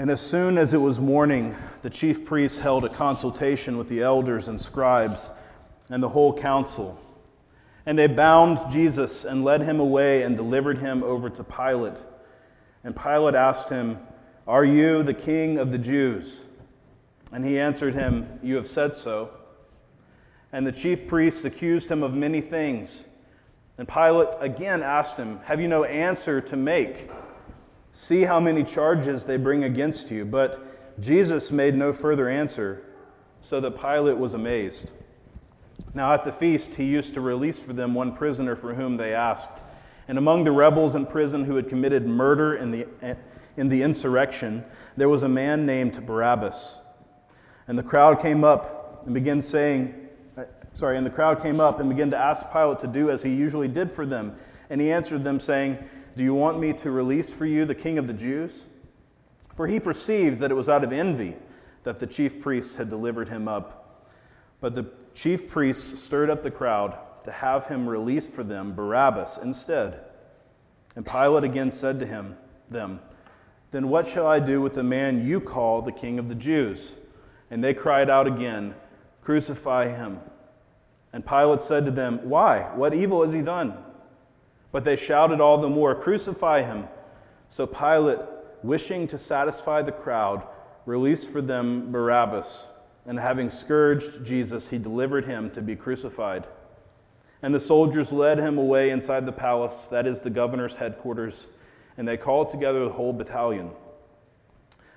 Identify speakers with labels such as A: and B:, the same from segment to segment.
A: And as soon as it was morning, the chief priests held a consultation with the elders and scribes and the whole council. And they bound Jesus and led him away and delivered him over to Pilate. And Pilate asked him, Are you the king of the Jews? And he answered him, You have said so. And the chief priests accused him of many things. And Pilate again asked him, Have you no answer to make? See how many charges they bring against you. But Jesus made no further answer, so that Pilate was amazed. Now at the feast, he used to release for them one prisoner for whom they asked. And among the rebels in prison who had committed murder in the, in the insurrection, there was a man named Barabbas. And the crowd came up and began saying, sorry, and the crowd came up and began to ask Pilate to do as he usually did for them. And he answered them, saying, Do you want me to release for you the king of the Jews? For he perceived that it was out of envy that the chief priests had delivered him up. But the chief priests stirred up the crowd to have him released for them Barabbas instead. And Pilate again said to him, them, Then what shall I do with the man you call the king of the Jews? And they cried out again, Crucify him. And Pilate said to them, Why? What evil has he done? But they shouted all the more, Crucify him. So Pilate, wishing to satisfy the crowd, released for them Barabbas, and having scourged Jesus, he delivered him to be crucified. And the soldiers led him away inside the palace, that is the governor's headquarters, and they called together the whole battalion.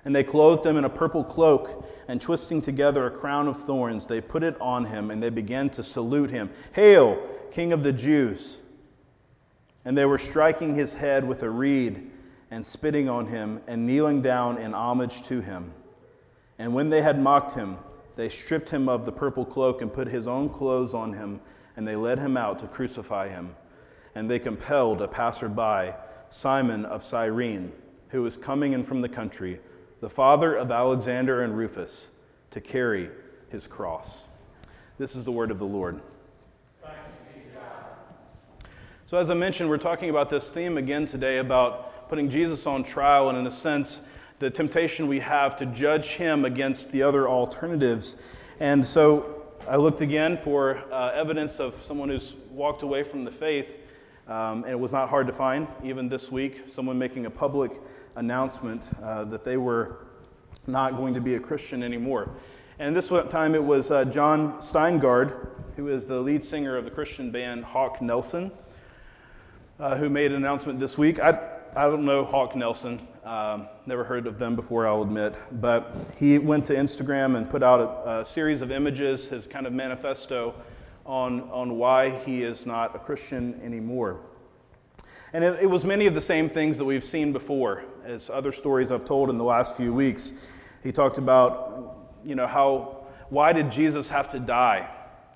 A: And they clothed him in a purple cloak, and twisting together a crown of thorns, they put it on him, and they began to salute him Hail, King of the Jews! And they were striking his head with a reed, and spitting on him, and kneeling down in homage to him. And when they had mocked him, they stripped him of the purple cloak and put his own clothes on him, and they led him out to crucify him. And they compelled a passerby, Simon of Cyrene, who was coming in from the country the father of Alexander and Rufus, to carry his cross. This is the word of the Lord. So, as I mentioned, we're talking about this theme again today about putting Jesus on trial, and in a sense, the temptation we have to judge him against the other alternatives. And so, I looked again for uh, evidence of someone who's walked away from the faith, um, and it was not hard to find, even this week, someone making a public announcement uh, that they were not going to be a Christian anymore. And this time it was uh, Jon Steingard, who is the lead singer of the Christian band Hawk Nelson, uh, who made an announcement this week. I, I don't know Hawk Nelson, um, never heard of them before, I'll admit, but he went to Instagram and put out a, a series of images, his kind of manifesto on, on why he is not a Christian anymore. And it, it, was many of the same things that we've seen before, as other stories I've told in the last few weeks. He talked about, you know, how, why did Jesus have to die?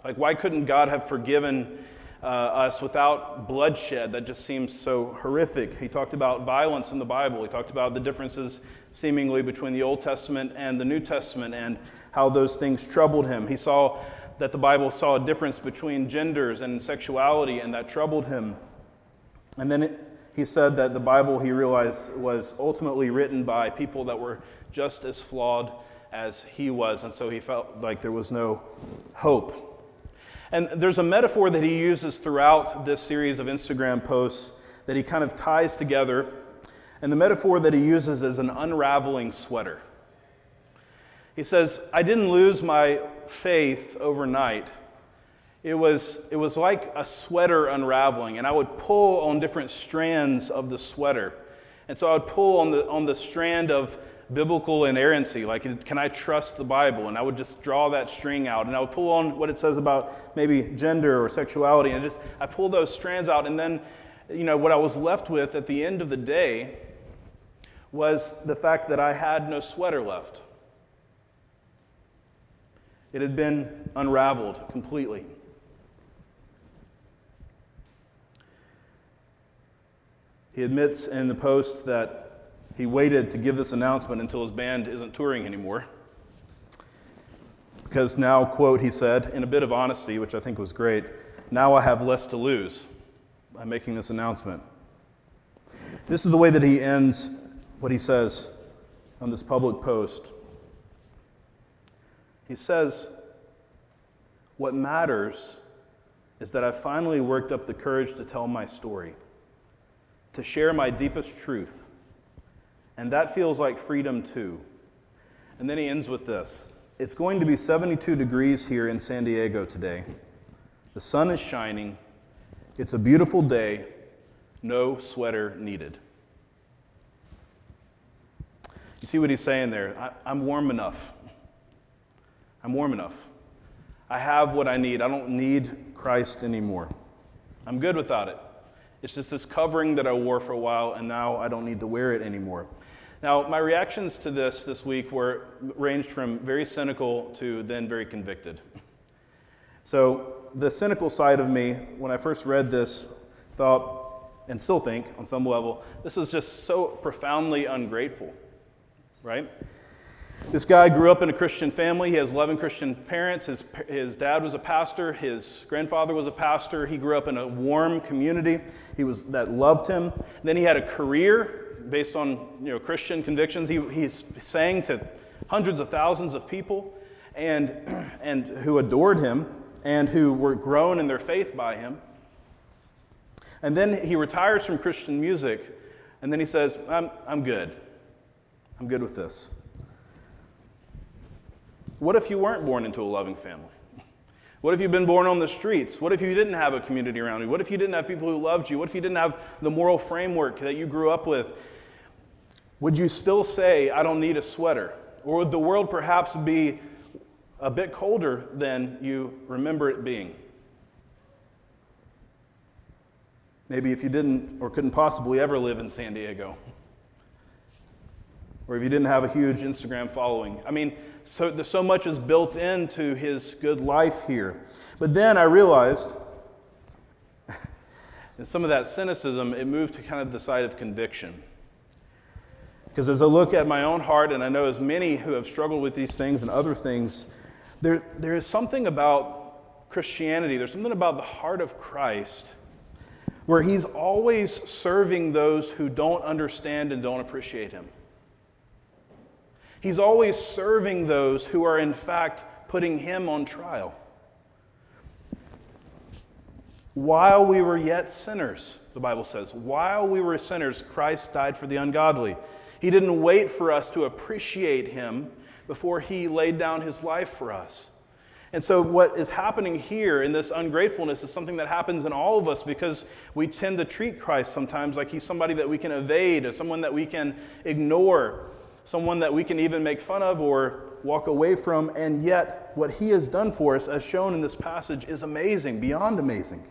A: Like, why couldn't God have forgiven uh, us without bloodshed? That just seems so horrific. He talked about violence in the Bible. He talked about the differences seemingly between the Old Testament and the New Testament and how those things troubled him. He saw that the Bible saw a difference between genders and sexuality, and that troubled him. And then it, he said that the Bible, he realized, was ultimately written by people that were just as flawed as he was, and so he felt like there was no hope. And there's a metaphor that he uses throughout this series of Instagram posts that he kind of ties together. And the metaphor that he uses is an unraveling sweater. He says, I didn't lose my faith overnight it was, it was like a sweater unraveling, and I would pull on different strands of the sweater. And so I would pull on the, on the strand of biblical inerrancy, like, can I trust the Bible? And I would just draw that string out, and I would pull on what it says about maybe gender or sexuality, and just, I pull those strands out, and then, you know, what I was left with at the end of the day was the fact that I had no sweater left. It had been unraveled completely. He admits in the post that he waited to give this announcement until his band isn't touring anymore. Because now, quote, he said, in a bit of honesty, which I think was great, now I have less to lose by making this announcement. This is the way that he ends what he says on this public post. He says, What matters is that I finally worked up the courage to tell my story, to share my deepest truth. And that feels like freedom too. And then he ends with this It's going to be 72 degrees here in San Diego today. The sun is shining. It's a beautiful day. No sweater needed. You see what he's saying there? I, am warm enough. I'm warm enough. I have what I need. I don't need Christ anymore. I'm good without it. It's just this covering that I wore for a while, and now I don't need to wear it anymore. Now, my reactions to this this week were ranged from very cynical to then very convicted. So, the cynical side of me, when I first read this, thought, and still think on some level, this is just so profoundly ungrateful, right? This guy grew up in a Christian family. He has 11 Christian parents. His, his dad was a pastor. His grandfather was a pastor. He grew up in a warm community he was, that loved him. Then he had a career based on you know, Christian convictions. He, he sang to hundreds of thousands of people and, and who adored him and who were grown in their faith by him. And then he retires from Christian music, and then he says, I'm, I'm good. I'm good with this. What if you weren't born into a loving family? What if you've been born on the streets? What if you didn't have a community around you? What if you didn't have people who loved you? What if you didn't have the moral framework that you grew up with? Would you still say, I don't need a sweater? Or would the world perhaps be a bit colder than you remember it being? Maybe if you didn't or couldn't possibly ever live in San Diego. Or if you didn't have a huge Instagram following. I mean, so, so much is built into his good life here. But then I realized, in some of that cynicism, it moved to kind of the side of conviction. Because as I look at my own heart, and I know as many who have struggled with these things and other things, there, there is something about Christianity, there's something about the heart of Christ where he's always serving those who don't understand and don't appreciate him. He's always serving those who are, in fact, putting him on trial. While we were yet sinners, the Bible says, while we were sinners, Christ died for the ungodly. He didn't wait for us to appreciate him before he laid down his life for us. And so, what is happening here in this ungratefulness is something that happens in all of us because we tend to treat Christ sometimes like he's somebody that we can evade, or someone that we can ignore someone that we can even make fun of or walk away from, and yet what he has done for us, as shown in this passage, is amazing, beyond amazing.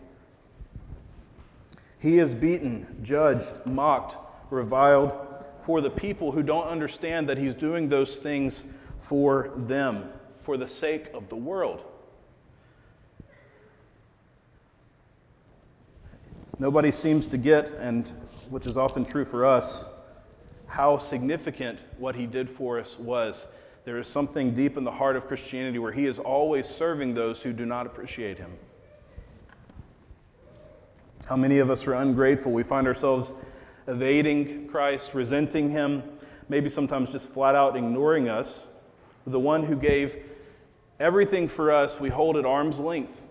A: He is beaten, judged, mocked, reviled for the people who don't understand that he's doing those things for them, for the sake of the world. Nobody seems to get, and which is often true for us, how significant what he did for us was. There is something deep in the heart of Christianity where he is always serving those who do not appreciate him. How many of us are ungrateful? We find ourselves evading Christ, resenting him, maybe sometimes just flat out ignoring us. The one who gave everything for us, we hold at arm's length.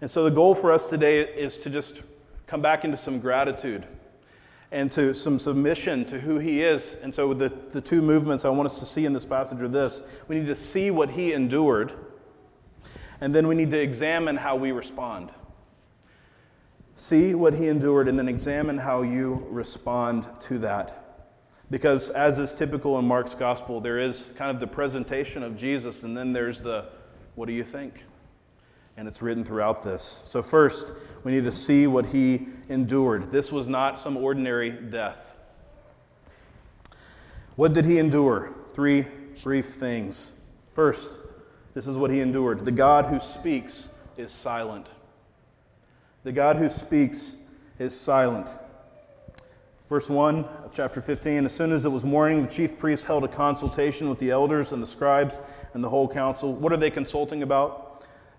A: And so the goal for us today is to just come back into some gratitude and to some submission to who he is. And so, the, the two movements I want us to see in this passage are this we need to see what he endured, and then we need to examine how we respond. See what he endured, and then examine how you respond to that. Because, as is typical in Mark's gospel, there is kind of the presentation of Jesus, and then there's the what do you think? And it's written throughout this. So, first, we need to see what he endured. This was not some ordinary death. What did he endure? Three brief things. First, this is what he endured. The God who speaks is silent. The God who speaks is silent. Verse 1 of chapter 15 As soon as it was morning, the chief priests held a consultation with the elders and the scribes and the whole council. What are they consulting about?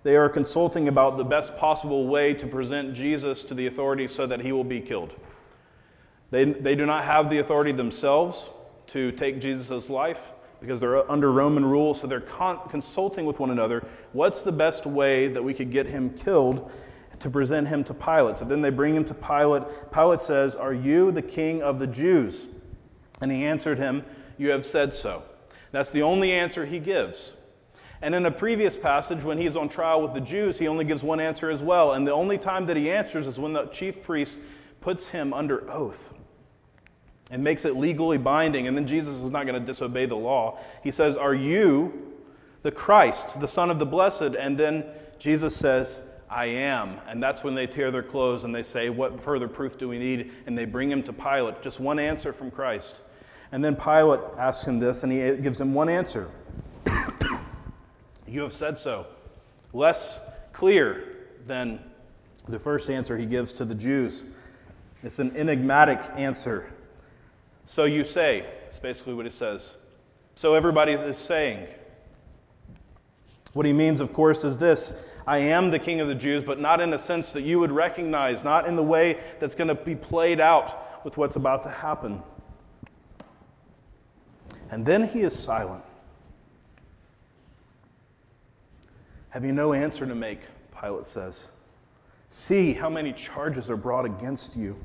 A: They are consulting about the best possible way to present Jesus to the authorities so that he will be killed. They, they do not have the authority themselves to take Jesus' life because they're under Roman rule, so they're con- consulting with one another. What's the best way that we could get him killed to present him to Pilate? So then they bring him to Pilate. Pilate says, Are you the king of the Jews? And he answered him, You have said so. That's the only answer he gives. And in a previous passage, when he's on trial with the Jews, he only gives one answer as well. And the only time that he answers is when the chief priest puts him under oath and makes it legally binding. And then Jesus is not going to disobey the law. He says, Are you the Christ, the Son of the Blessed? And then Jesus says, I am. And that's when they tear their clothes and they say, What further proof do we need? And they bring him to Pilate. Just one answer from Christ. And then Pilate asks him this, and he gives him one answer You have said so. Less clear than the first answer he gives to the Jews. It's an enigmatic answer. So you say, that's basically what it says. So everybody is saying. What he means, of course, is this I am the king of the Jews, but not in a sense that you would recognize, not in the way that's going to be played out with what's about to happen. And then he is silent. Have you no answer to make? Pilate says. See how many charges are brought against you.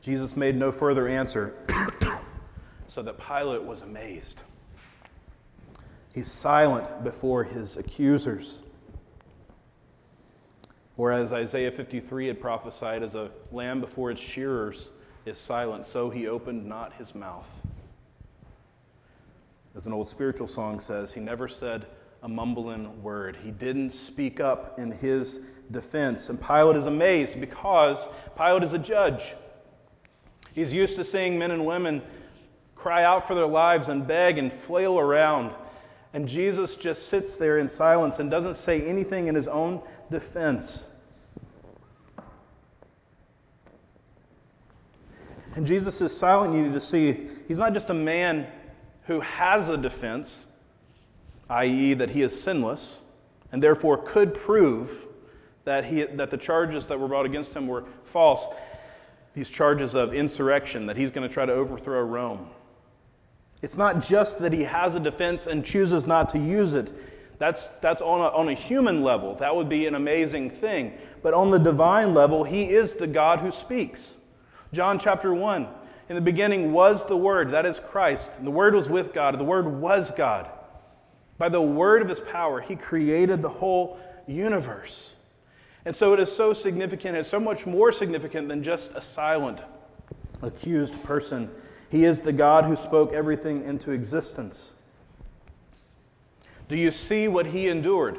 A: Jesus made no further answer, so that Pilate was amazed. He's silent before his accusers. Whereas Isaiah 53 had prophesied, as a lamb before its shearers is silent, so he opened not his mouth. As an old spiritual song says, he never said a mumbling word. He didn't speak up in his defense. And Pilate is amazed because Pilate is a judge. He's used to seeing men and women cry out for their lives and beg and flail around. And Jesus just sits there in silence and doesn't say anything in his own defense. And Jesus is silent, you need to see, he's not just a man who has a defense, i.e., that he is sinless, and therefore could prove that, he, that the charges that were brought against him were false. These charges of insurrection, that he's going to try to overthrow Rome. It's not just that he has a defense and chooses not to use it. That's, that's on, a, on a human level. That would be an amazing thing. But on the divine level, he is the God who speaks. John chapter 1 In the beginning was the Word, that is Christ. And the Word was with God, the Word was God. By the word of his power, he created the whole universe. And so it is so significant, it's so much more significant than just a silent, accused person. He is the God who spoke everything into existence. Do you see what he endured?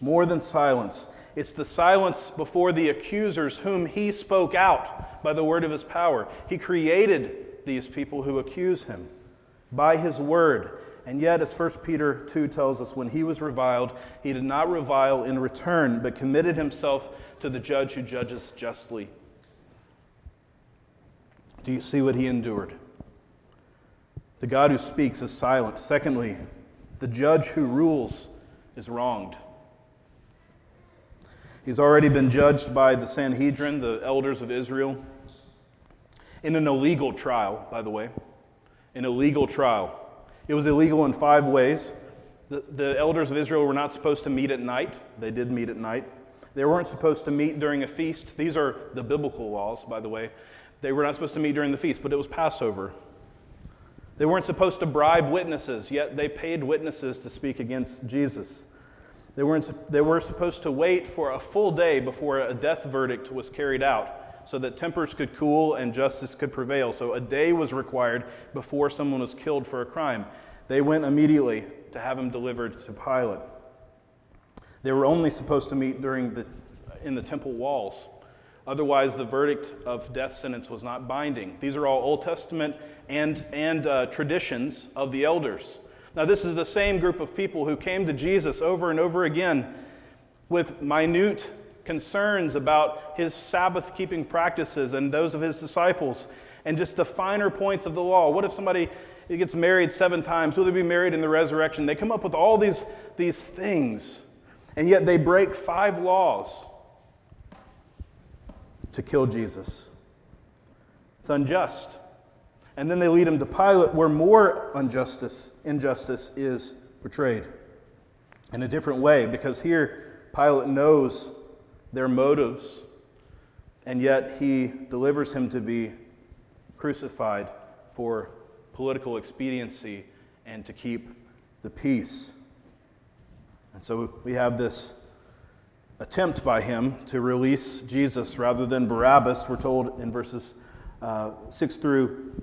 A: More than silence. It's the silence before the accusers whom he spoke out by the word of his power. He created these people who accuse him by his word. And yet, as 1 Peter 2 tells us, when he was reviled, he did not revile in return, but committed himself to the judge who judges justly. Do you see what he endured? The God who speaks is silent. Secondly, the judge who rules is wronged. He's already been judged by the Sanhedrin, the elders of Israel, in an illegal trial, by the way. An illegal trial. It was illegal in five ways. The, the, elders of Israel were not supposed to meet at night. They did meet at night. They weren't supposed to meet during a feast. These are the biblical laws, by the way. They were not supposed to meet during the feast, but it was Passover. They weren't supposed to bribe witnesses, yet they paid witnesses to speak against Jesus. They, weren't, they were supposed to wait for a full day before a death verdict was carried out so that tempers could cool and justice could prevail. So a day was required before someone was killed for a crime. They went immediately to have him delivered to Pilate. They were only supposed to meet during the, in the temple walls. Otherwise, the verdict of death sentence was not binding. These are all Old Testament and, and uh, traditions of the elders. Now, this is the same group of people who came to Jesus over and over again with minute concerns about his Sabbath keeping practices and those of his disciples and just the finer points of the law. What if somebody gets married seven times? Will they be married in the resurrection? They come up with all these, these things, and yet they break five laws to kill Jesus. It's unjust. And then they lead him to Pilate, where more injustice, injustice is portrayed in a different way, because here Pilate knows their motives, and yet he delivers him to be crucified for political expediency and to keep the peace. And so we have this attempt by him to release Jesus rather than Barabbas. We're told in verses uh, 6 through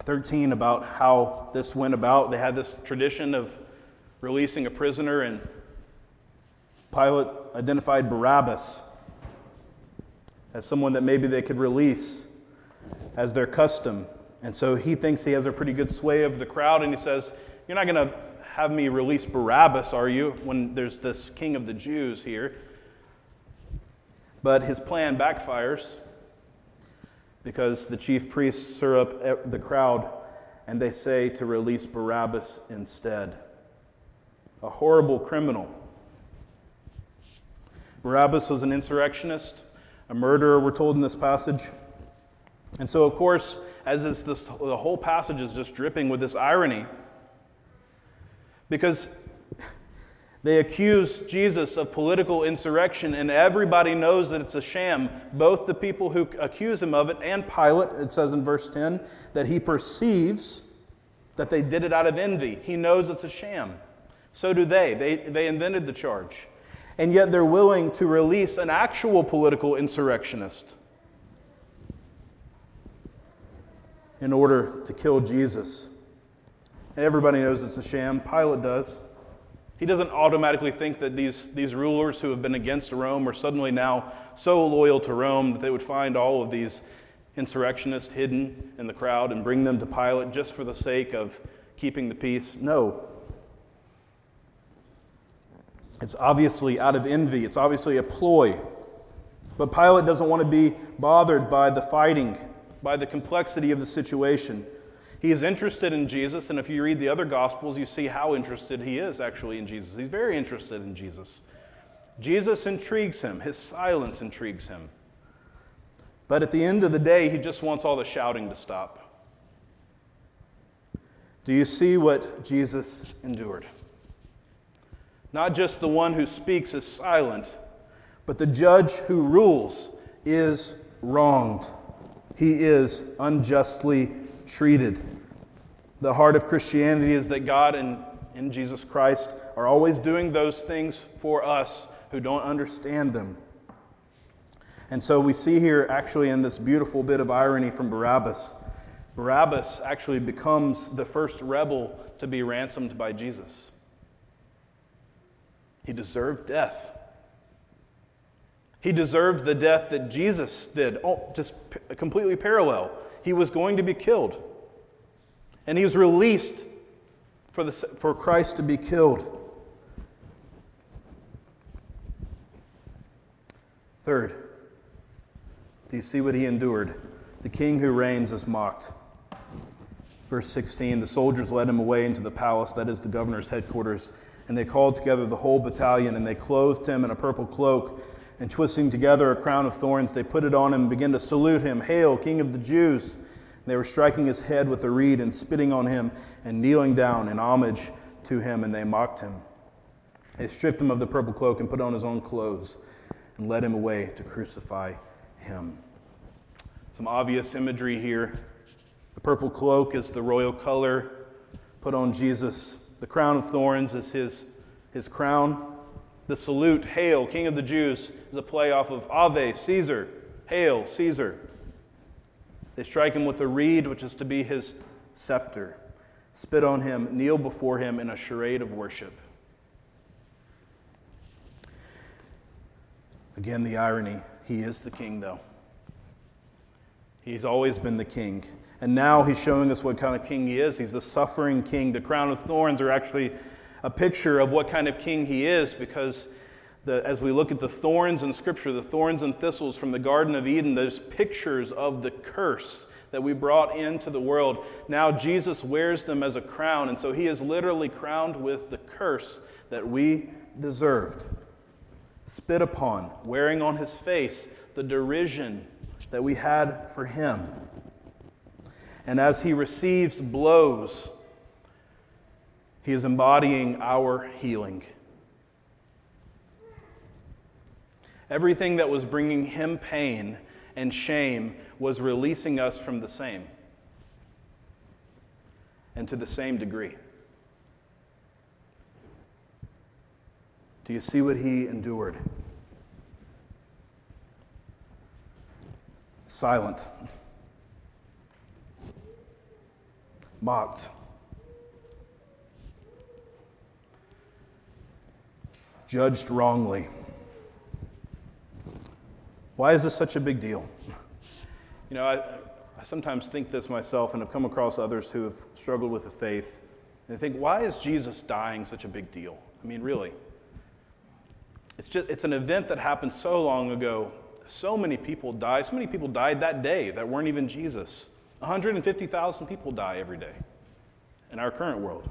A: 13 about how this went about. They had this tradition of releasing a prisoner, and Pilate identified Barabbas as someone that maybe they could release as their custom. And so he thinks he has a pretty good sway of the crowd, and he says, You're not going to have me release Barabbas, are you, when there's this king of the Jews here? But his plan backfires because the chief priests stir up the crowd and they say to release Barabbas instead. A horrible criminal. Barabbas was an insurrectionist, a murderer, we're told in this passage. And so, of course, as this, the whole passage is just dripping with this irony, because they accuse Jesus of political insurrection, and everybody knows that it's a sham. Both the people who accuse him of it and Pilate, it says in verse 10, that he perceives that they did it out of envy. He knows it's a sham. So do they. They, they invented the charge. And yet they're willing to release an actual political insurrectionist in order to kill Jesus. And everybody knows it's a sham. Pilate does. He doesn't automatically think that these, these rulers who have been against Rome are suddenly now so loyal to Rome that they would find all of these insurrectionists hidden in the crowd and bring them to Pilate just for the sake of keeping the peace. No. It's obviously out of envy, it's obviously a ploy. But Pilate doesn't want to be bothered by the fighting, by the complexity of the situation. He is interested in Jesus, and if you read the other Gospels, you see how interested he is actually in Jesus. He's very interested in Jesus. Jesus intrigues him, his silence intrigues him. But at the end of the day, he just wants all the shouting to stop. Do you see what Jesus endured? Not just the one who speaks is silent, but the judge who rules is wronged. He is unjustly treated. The heart of Christianity is that God and in Jesus Christ are always doing those things for us who don't understand them. And so we see here, actually, in this beautiful bit of irony from Barabbas, Barabbas actually becomes the first rebel to be ransomed by Jesus. He deserved death. He deserved the death that Jesus did, oh, just completely parallel. He was going to be killed. And he was released for, the, for Christ to be killed. Third, do you see what he endured? The king who reigns is mocked. Verse 16 The soldiers led him away into the palace, that is the governor's headquarters, and they called together the whole battalion, and they clothed him in a purple cloak, and twisting together a crown of thorns, they put it on him and began to salute him Hail, King of the Jews! And they were striking his head with a reed and spitting on him and kneeling down in homage to him, and they mocked him. They stripped him of the purple cloak and put on his own clothes and led him away to crucify him. Some obvious imagery here. The purple cloak is the royal color put on Jesus. The crown of thorns is his, his crown. The salute, Hail, King of the Jews, is a play off of Ave, Caesar. Hail, Caesar. They strike him with a reed, which is to be his scepter, spit on him, kneel before him in a charade of worship. Again, the irony. He is the king, though. He's always been the king. And now he's showing us what kind of king he is. He's a suffering king. The crown of thorns are actually a picture of what kind of king he is because the, as we look at the thorns in Scripture, the thorns and thistles from the Garden of Eden, those pictures of the curse that we brought into the world. Now Jesus wears them as a crown, and so he is literally crowned with the curse that we deserved. Spit upon, wearing on his face the derision that we had for him. And as he receives blows, he is embodying our healing. Everything that was bringing him pain and shame was releasing us from the same and to the same degree. Do you see what he endured? Silent, mocked, judged wrongly. Why is this such a big deal? You know, I, I sometimes think this myself and have come across others who have struggled with the faith. And they think, why is Jesus dying such a big deal? I mean, really. It's, just, it's an event that happened so long ago. So many people died. So many people died that day that weren't even Jesus. 150,000 people die every day in our current world.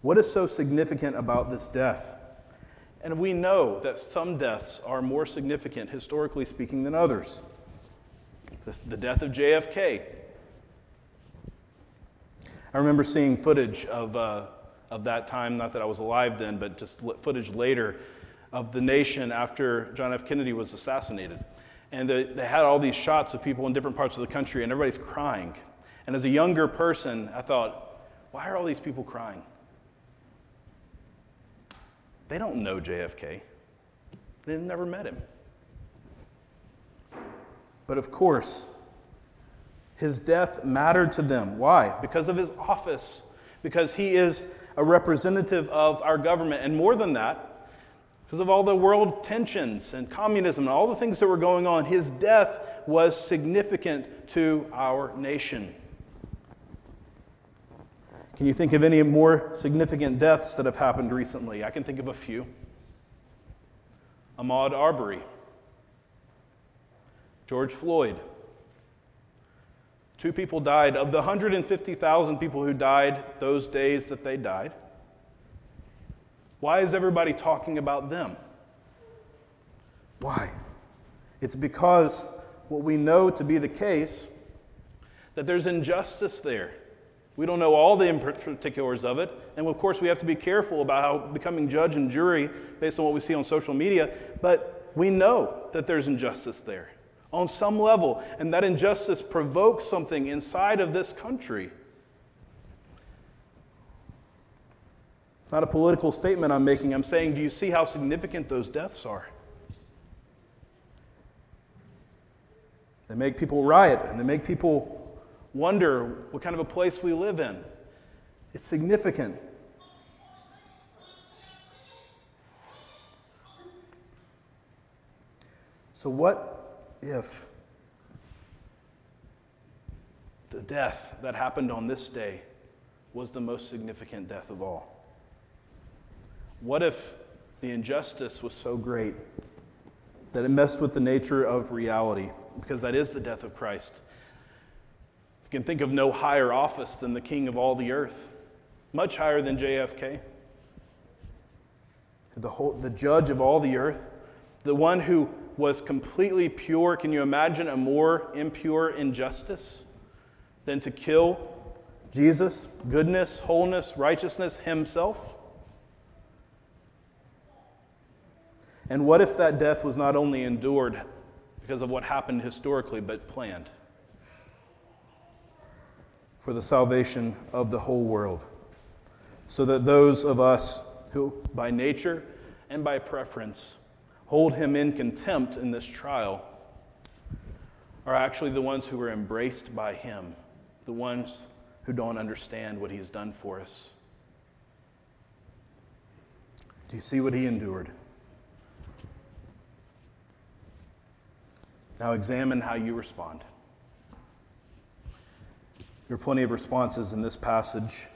A: What is so significant about this death? And we know that some deaths are more significant, historically speaking, than others. The death of JFK. I remember seeing footage of, uh, of that time, not that I was alive then, but just footage later of the nation after John F. Kennedy was assassinated. And the, they had all these shots of people in different parts of the country, and everybody's crying. And as a younger person, I thought, why are all these people crying? They don't know JFK, they've never met him. But of course, his death mattered to them. Why? Because of his office, because he is a representative of our government. And more than that, because of all the world tensions and communism and all the things that were going on, his death was significant to our nation. Can you think of any more significant deaths that have happened recently? I can think of a few. Ahmaud Arbery, George Floyd. Two people died. Of the 150,000 people who died those days that they died, why is everybody talking about them? Why? It's because what we know to be the case that there's injustice there. We don't know all the particulars of it. And of course, we have to be careful about how becoming judge and jury based on what we see on social media. But we know that there's injustice there on some level. And that injustice provokes something inside of this country. Not a political statement I'm making. I'm saying, do you see how significant those deaths are? They make people riot and they make people wonder what kind of a place we live in. It's significant. So, what if the death that happened on this day was the most significant death of all? What if the injustice was so great that it messed with the nature of reality? Because that is the death of Christ You can think of no higher office than the king of all the earth, much higher than JFK. The, whole, the judge of all the earth, the one who was completely pure. Can you imagine a more impure injustice than to kill Jesus, goodness, wholeness, righteousness himself? And what if that death was not only endured because of what happened historically, but planned? for the salvation of the whole world, so that those of us who, by nature and by preference, hold him in contempt in this trial are actually the ones who are embraced by him, the ones who don't understand what he's done for us. Do you see what he endured? Now examine how you respond. There are plenty of responses in this passage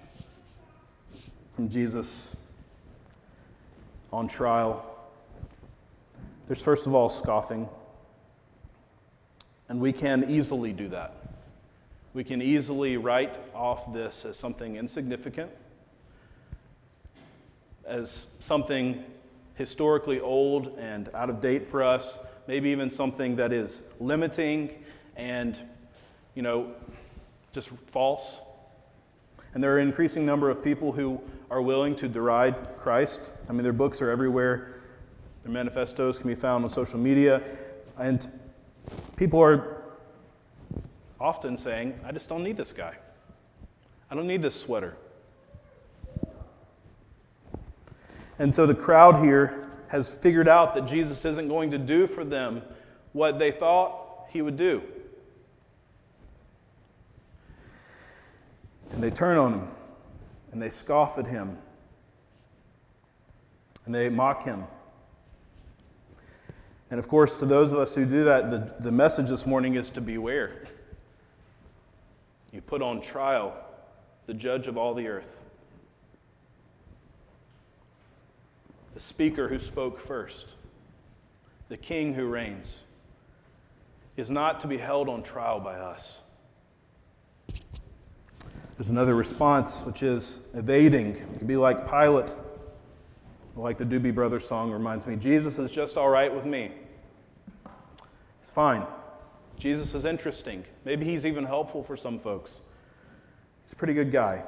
A: from Jesus on trial. There's first of all scoffing. And we can easily do that. We can easily write off this as something insignificant, as something historically old and out of date for us, maybe even something that is limiting and, you know, just false. And there are an increasing number of people who are willing to deride Christ. I mean, their books are everywhere, their manifestos can be found on social media. And people are often saying, I just don't need this guy. I don't need this sweater. And so the crowd here has figured out that Jesus isn't going to do for them what they thought he would do. And they turn on him and they scoff at him and they mock him. And of course, to those of us who do that, the, the message this morning is to beware. You put on trial the judge of all the earth, the speaker who spoke first, the king who reigns, is not to be held on trial by us. There's another response, which is evading. It could be like Pilate, like the Doobie Brothers song reminds me Jesus is just all right with me. It's fine. Jesus is interesting. Maybe he's even helpful for some folks. He's a pretty good guy.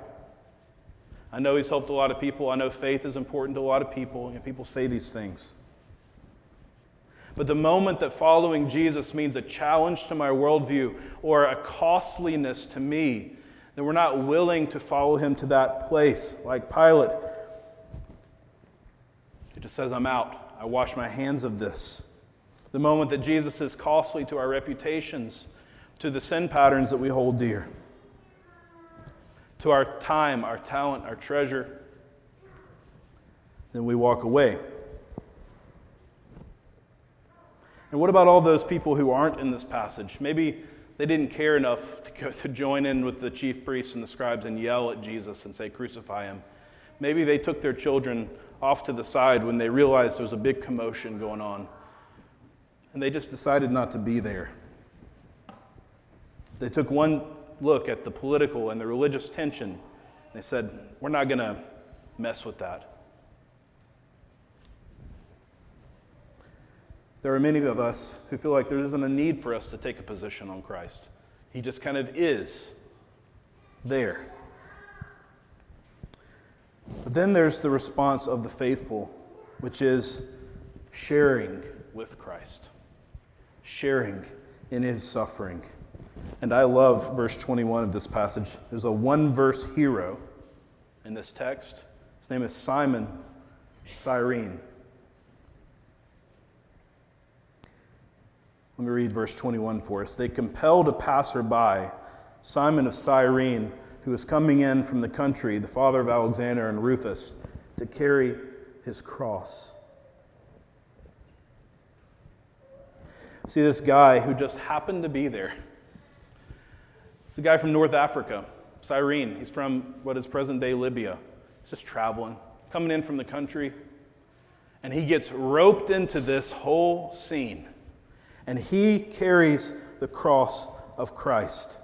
A: I know he's helped a lot of people. I know faith is important to a lot of people, and people say these things. But the moment that following Jesus means a challenge to my worldview or a costliness to me, that we're not willing to follow him to that place, like Pilate. It just says, I'm out. I wash my hands of this. The moment that Jesus is costly to our reputations, to the sin patterns that we hold dear, to our time, our talent, our treasure, then we walk away. And what about all those people who aren't in this passage? Maybe they didn't care enough to, go, to join in with the chief priests and the scribes and yell at Jesus and say, Crucify him. Maybe they took their children off to the side when they realized there was a big commotion going on. And they just decided not to be there. They took one look at the political and the religious tension. They said, We're not going to mess with that. There are many of us who feel like there isn't a need for us to take a position on Christ. He just kind of is there. But then there's the response of the faithful, which is sharing with Christ, sharing in his suffering. And I love verse 21 of this passage. There's a one verse hero in this text. His name is Simon Cyrene. Let me read verse 21 for us. They compelled a passerby, Simon of Cyrene, who was coming in from the country, the father of Alexander and Rufus, to carry his cross. See, this guy who just happened to be there. It's a guy from North Africa, Cyrene. He's from what is present day Libya. He's just traveling, coming in from the country. And he gets roped into this whole scene and he carries the cross of Christ.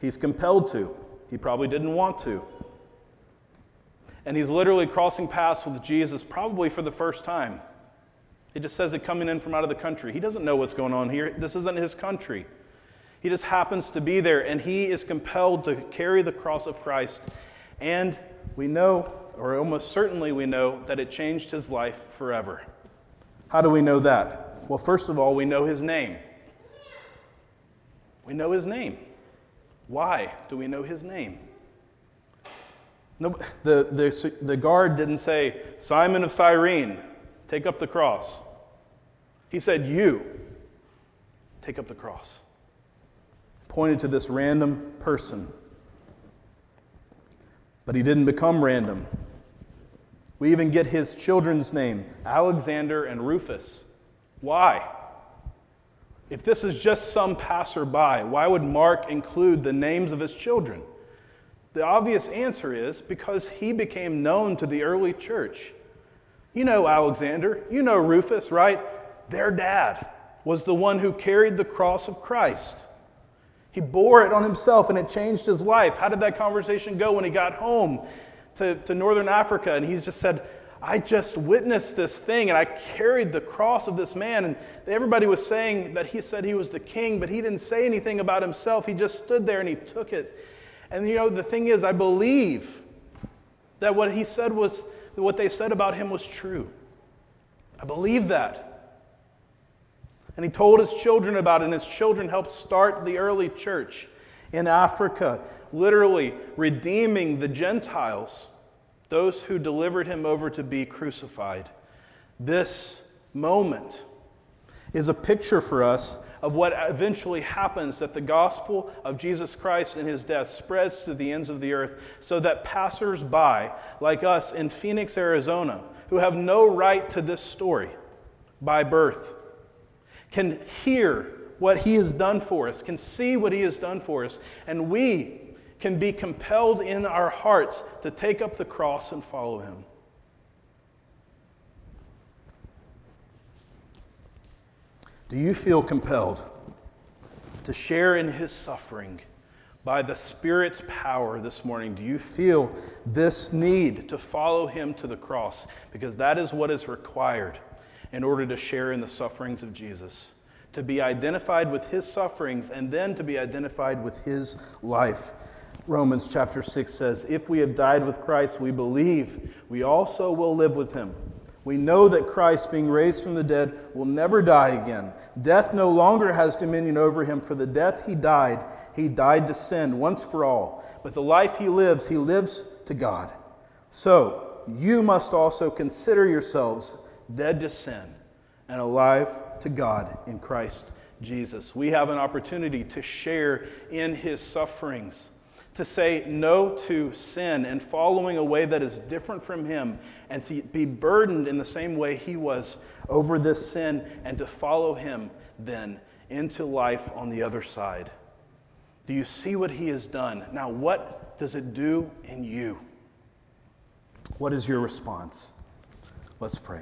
A: He's compelled to. He probably didn't want to. And he's literally crossing paths with Jesus, probably for the first time. It just says it coming in from out of the country. He doesn't know what's going on here. This isn't his country. He just happens to be there, and he is compelled to carry the cross of Christ. And we know, or almost certainly we know, that it changed his life forever. How do we know that? Well, first of all, we know his name. We know his name. Why do we know his name? No, the, the, the guard didn't say, Simon of Cyrene, take up the cross. He said, You, take up the cross. Pointed to this random person. But he didn't become random. We even get his children's name, Alexander and Rufus. Why? If this is just some passerby, why would Mark include the names of his children? The obvious answer is because he became known to the early church. You know Alexander, you know Rufus, right? Their dad was the one who carried the cross of Christ. He bore it on himself and it changed his life. How did that conversation go when he got home to, to northern Africa and he just said, I just witnessed this thing and I carried the cross of this man. And everybody was saying that he said he was the king, but he didn't say anything about himself. He just stood there and he took it. And you know, the thing is, I believe that what he said was, what they said about him was true. I believe that. And he told his children about it, and his children helped start the early church in Africa, literally redeeming the Gentiles, those who delivered him over to be crucified. This moment is a picture for us of what eventually happens that the gospel of Jesus Christ and his death spreads to the ends of the earth so that passers by, like us in Phoenix, Arizona, who have no right to this story by birth, can hear what he has done for us, can see what he has done for us, and we can be compelled in our hearts to take up the cross and follow him. Do you feel compelled to share in his suffering by the Spirit's power this morning? Do you feel this need to follow him to the cross? Because that is what is required in order to share in the sufferings of Jesus. To be identified with his sufferings and then to be identified with his life. Romans chapter 6 says, If we have died with Christ, we believe we also will live with him. We know that Christ, being raised from the dead, will never die again. Death no longer has dominion over him, for the death he died, he died to sin once for all. But the life he lives, he lives to God. So you must also consider yourselves dead to sin and alive to God in Christ Jesus. We have an opportunity to share in his sufferings to say no to sin and following a way that is different from Him, and to be burdened in the same way He was over this sin, and to follow Him then into life on the other side. Do you see what He has done? Now, what does it do in you? What is your response? Let's pray.